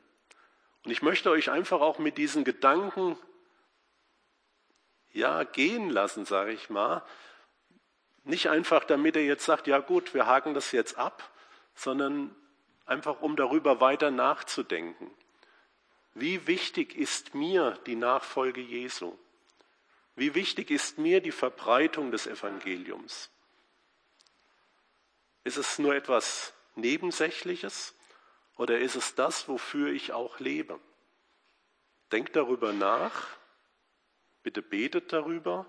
Und ich möchte euch einfach auch mit diesen Gedanken ja gehen lassen, sage ich mal. Nicht einfach, damit er jetzt sagt, ja gut, wir haken das jetzt ab, sondern einfach, um darüber weiter nachzudenken. Wie wichtig ist mir die Nachfolge Jesu? Wie wichtig ist mir die Verbreitung des Evangeliums? Ist es nur etwas Nebensächliches oder ist es das, wofür ich auch lebe? Denkt darüber nach, bitte betet darüber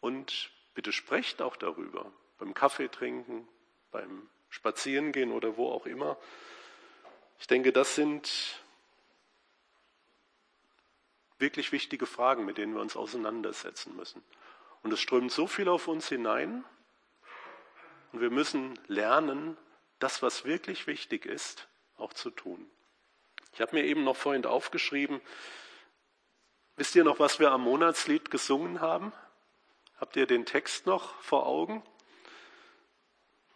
und bitte sprecht auch darüber, beim Kaffee trinken, beim Spazierengehen oder wo auch immer. Ich denke, das sind wirklich wichtige Fragen, mit denen wir uns auseinandersetzen müssen. Und es strömt so viel auf uns hinein und wir müssen lernen, das, was wirklich wichtig ist, auch zu tun. Ich habe mir eben noch vorhin aufgeschrieben, wisst ihr noch, was wir am Monatslied gesungen haben? Habt ihr den Text noch vor Augen?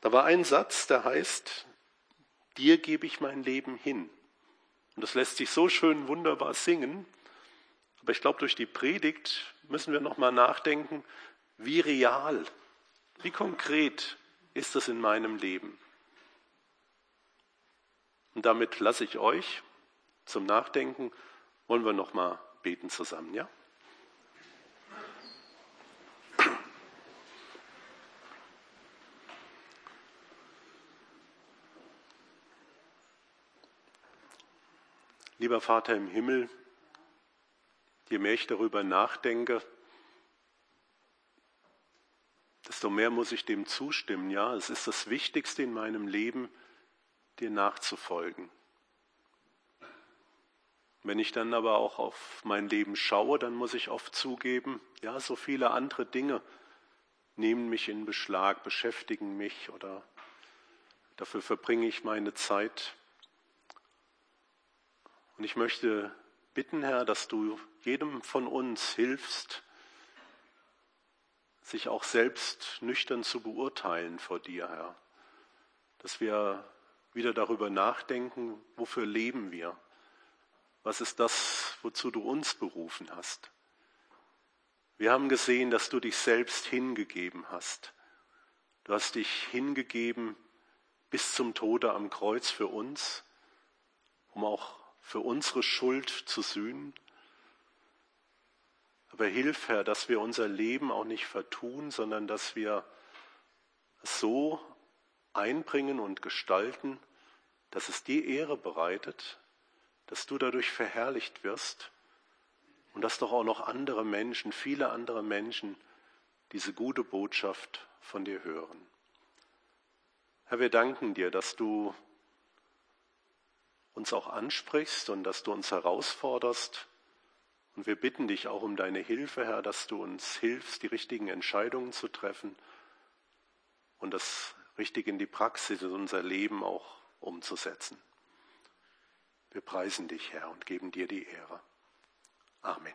Da war ein Satz, der heißt, dir gebe ich mein Leben hin. Und das lässt sich so schön wunderbar singen. Aber ich glaube, durch die Predigt müssen wir nochmal nachdenken, wie real, wie konkret ist das in meinem Leben? Und damit lasse ich euch zum Nachdenken. Wollen wir noch mal beten zusammen, ja? Lieber Vater im Himmel, je mehr ich darüber nachdenke, desto mehr muss ich dem zustimmen. Ja, es ist das Wichtigste in meinem Leben, dir nachzufolgen. Wenn ich dann aber auch auf mein Leben schaue, dann muss ich oft zugeben, ja, so viele andere Dinge nehmen mich in Beschlag, beschäftigen mich oder dafür verbringe ich meine Zeit. Und ich möchte bitten, Herr, dass du jedem von uns hilfst, sich auch selbst nüchtern zu beurteilen vor dir, Herr. Dass wir wieder darüber nachdenken, wofür leben wir? Was ist das, wozu du uns berufen hast? Wir haben gesehen, dass du dich selbst hingegeben hast. Du hast dich hingegeben bis zum Tode am Kreuz für uns, um auch für unsere Schuld zu sühnen. Aber hilf, Herr, dass wir unser Leben auch nicht vertun, sondern dass wir es so einbringen und gestalten, dass es dir Ehre bereitet, dass du dadurch verherrlicht wirst und dass doch auch noch andere Menschen, viele andere Menschen diese gute Botschaft von dir hören. Herr, wir danken dir, dass du uns auch ansprichst und dass du uns herausforderst, und wir bitten dich auch um deine Hilfe, Herr, dass du uns hilfst, die richtigen Entscheidungen zu treffen und das richtig in die Praxis, in unser Leben auch umzusetzen. Wir preisen dich, Herr, und geben dir die Ehre. Amen.